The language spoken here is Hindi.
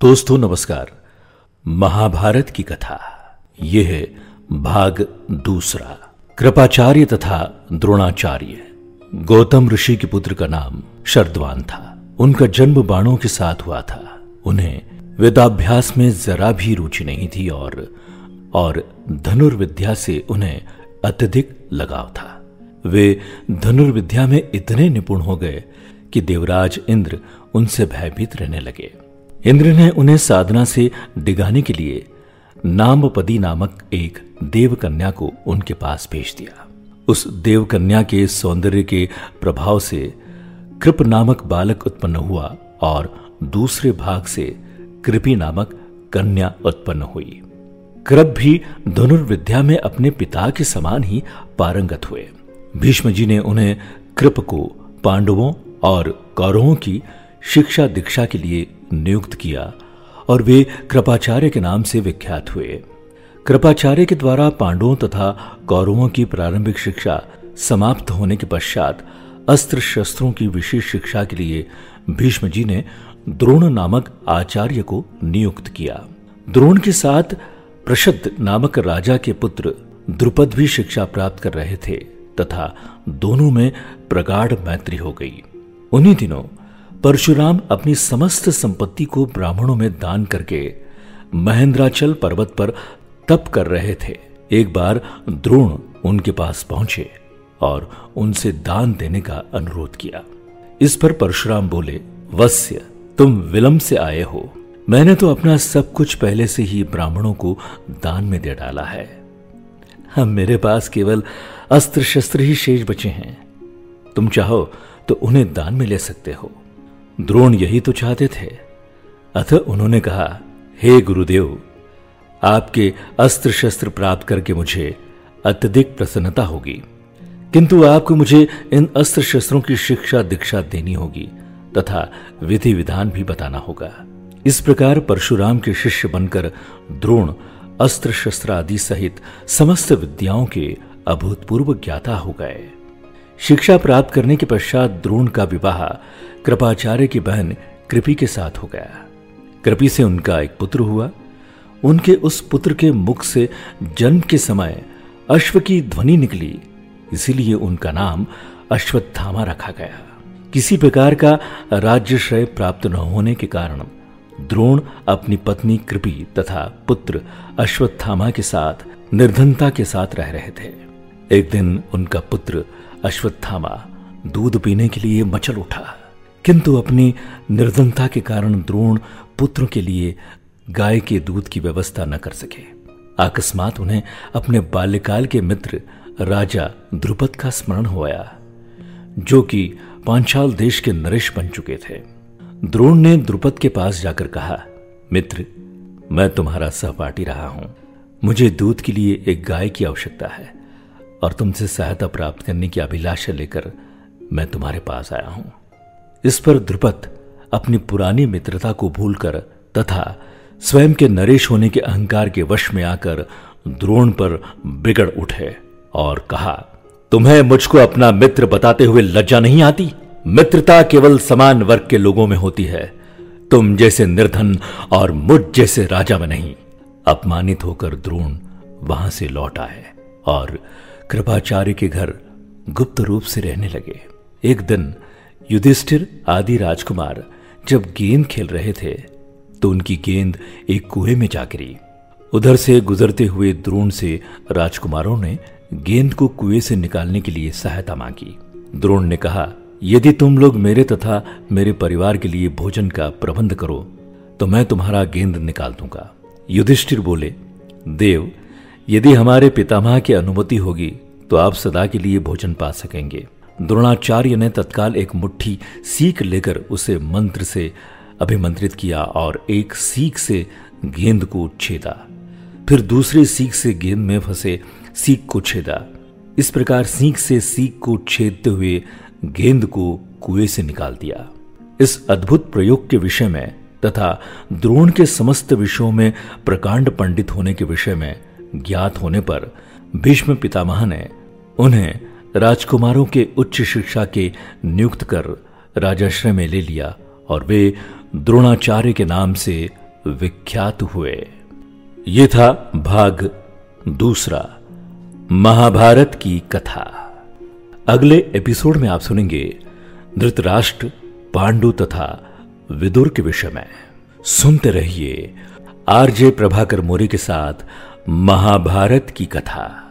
दोस्तों, नमस्कार। महाभारत की कथा। यह है भाग दूसरा। कृपाचार्य तथा द्रोणाचार्य। गौतम ऋषि के पुत्र का नाम शरदवान था। उनका जन्म बाणों के साथ हुआ था। उन्हें वेदाभ्यास में जरा भी रुचि नहीं थी और और धनुर्विद्या से उन्हें अत्यधिक लगाव था। वे धनुर्विद्या में इतने निपुण हो गए कि देवराज इंद्र उनसे भयभीत रहने लगे। इंद्र ने उन्हें साधना से डिगाने के लिए नामपदी नामक एक देवकन्या को उनके पास भेज दिया। उस देवकन्या के सौंदर्य के प्रभाव से कृप नामक बालक उत्पन्न हुआ और दूसरे भाग से कृपी नामक कन्या उत्पन्न हुई। कृप भी धनुर्विद्या में अपने पिता के समान ही पारंगत हुए। भीष्म जी ने उन्हें कृप को पांडवों और कौरवों की शिक्षा दीक्षा के लिए नियुक्त किया और वे कृपाचार्य के नाम से विख्यात हुए। कृपाचार्य के द्वारा पांडवों तथा कौरवों की प्रारंभिक शिक्षा समाप्त होने के पश्चात अस्त्र शस्त्रों की विशेष शिक्षा के लिए भीष्म जी ने द्रोण नामक आचार्य को नियुक्त किया। द्रोण के साथ प्रसिद्ध नामक राजा के पुत्र द्रुपद भी शिक्षा प्राप्त कर रहे थे, तथा दोनों में प्रगाढ़ मैत्री हो गई। उन्हीं दिनों परशुराम अपनी समस्त संपत्ति को ब्राह्मणों में दान करके महेंद्राचल पर्वत पर तप कर रहे थे। एक बार द्रोण उनके पास पहुँचे और उनसे दान देने का अनुरोध किया। इस पर परशुराम बोले वस्य तुम विलंब से आए हो। मैंने तो अपना सब कुछ पहले से ही ब्राह्मणों को दान में दे डाला है। हम मेरे पास केवल अस्त्र शस्त्र ही शेष बचे हैं। तुम चाहो तो उन्हें दान में ले सकते हो। द्रोण यही तो चाहते थे। अतः उन्होंने कहा, हे गुरुदेव, आपके अस्त्र शस्त्र प्राप्त करके मुझे अत्यधिक प्रसन्नता होगी। किंतु आपको मुझे इन अस्त्र शस्त्रों की शिक्षा दीक्षा देनी होगी तथा विधि विधान भी बताना होगा। इस प्रकार परशुराम के शिष्य बनकर द्रोण अस्त्र शस्त्र आदि सहित समस्त विद्याओं के अभूतपूर्व ज्ञाता हो गए। शिक्षा प्राप्त करने के पश्चात द्रोण का विवाह कृपाचार्य की बहन कृपी के साथ हो गया। कृपी से उनका एक पुत्र हुआ। उनके उस पुत्र के मुख से जन्म के समय अश्व की ध्वनि निकली, इसीलिए उनका नाम अश्वत्थामा रखा गया। किसी प्रकार का राज्यश्रय प्राप्त न होने के कारण द्रोण अपनी पत्नी कृपी तथा पुत्र अश्वत्थामा के साथ, निर्धनता के साथ रह रहे थे। एक दिन उनका पुत्र अश्वत्थामा दूध पीने के लिए मचल उठा। किंतु अपनी निर्धनता के कारण द्रोण पुत्र के लिए गाय के दूध की व्यवस्था न कर सके। अकस्मात उन्हें अपने बाल्यकाल के मित्र राजा द्रुपद का स्मरण हुआ जो कि पांचाल देश के नरेश बन चुके थे। द्रोण ने द्रुपद के पास जाकर कहा, मित्र, मैं तुम्हारा सहपाठी रहा हूँ। मुझे दूध के लिए एक गाय की आवश्यकता है और तुमसे सहायता प्राप्त करने की अभिलाषा लेकर मैं तुम्हारे पास आया हूँ। इस पर द्रुपद अपनी पुरानी मित्रता को भूलकर तथा स्वयं के नरेश होने के अहंकार के वश में आकर द्रोण पर बिगड़ उठे और कहा, तुम्हें मुझको अपना मित्र बताते हुए लज्जा नहीं आती? मित्रता केवल समान वर्ग के लोगों में होती है। तुम जैसे निर्धन और मुझ जैसे राजा में नहीं। अपमानित होकर द्रोण वहाँ से लौट आए और कृपाचार्य के घर गुप्त रूप से रहने लगे। एक दिन युधिष्ठिर, आदि राजकुमार जब गेंद खेल रहे थे तो उनकी गेंद एक कुएँ में जा गिरी। उधर से गुजरते हुए द्रोण से राजकुमारों ने गेंद को कुएँ से निकालने के लिए सहायता मांगी। द्रोण ने कहा यदि तुम लोग मेरे तथा मेरे परिवार के लिए भोजन का प्रबंध करो तो मैं तुम्हारा गेंद निकाल दूँगा। युधिष्ठिर बोले, देव, यदि हमारे पितामह की अनुमति होगी तो आप सदा के लिए भोजन पा सकेंगे। द्रोणाचार्य ने तत्काल एक मुट्ठी सीख लेकर उसे मंत्र से अभिमंत्रित किया और एक सीख से गेंद को छेदा। फिर दूसरे सीख से गेंद में फंसे सीख को छेदा। इस प्रकार सीख से सीख को छेदते हुए गेंद को कुएँ से निकाल दिया। इस अद्भुत प्रयोग के विषय में तथा द्रोण के समस्त विषयों में प्रकांड पंडित होने के विषय में ज्ञात होने पर भीष्म पितामह ने उन्हें राजकुमारों के उच्च शिक्षा के नियुक्त कर राजाश्रय में ले लिया और वे द्रोणाचार्य के नाम से विख्यात हुए। ये था भाग दूसरा, महाभारत की कथा। अगले एपिसोड में आप सुनेंगे धृतराष्ट्र, पांडु तथा विदुर के विषय में। सुनते रहिए आरजे प्रभाकर मोरे के साथ महाभारत की कथा।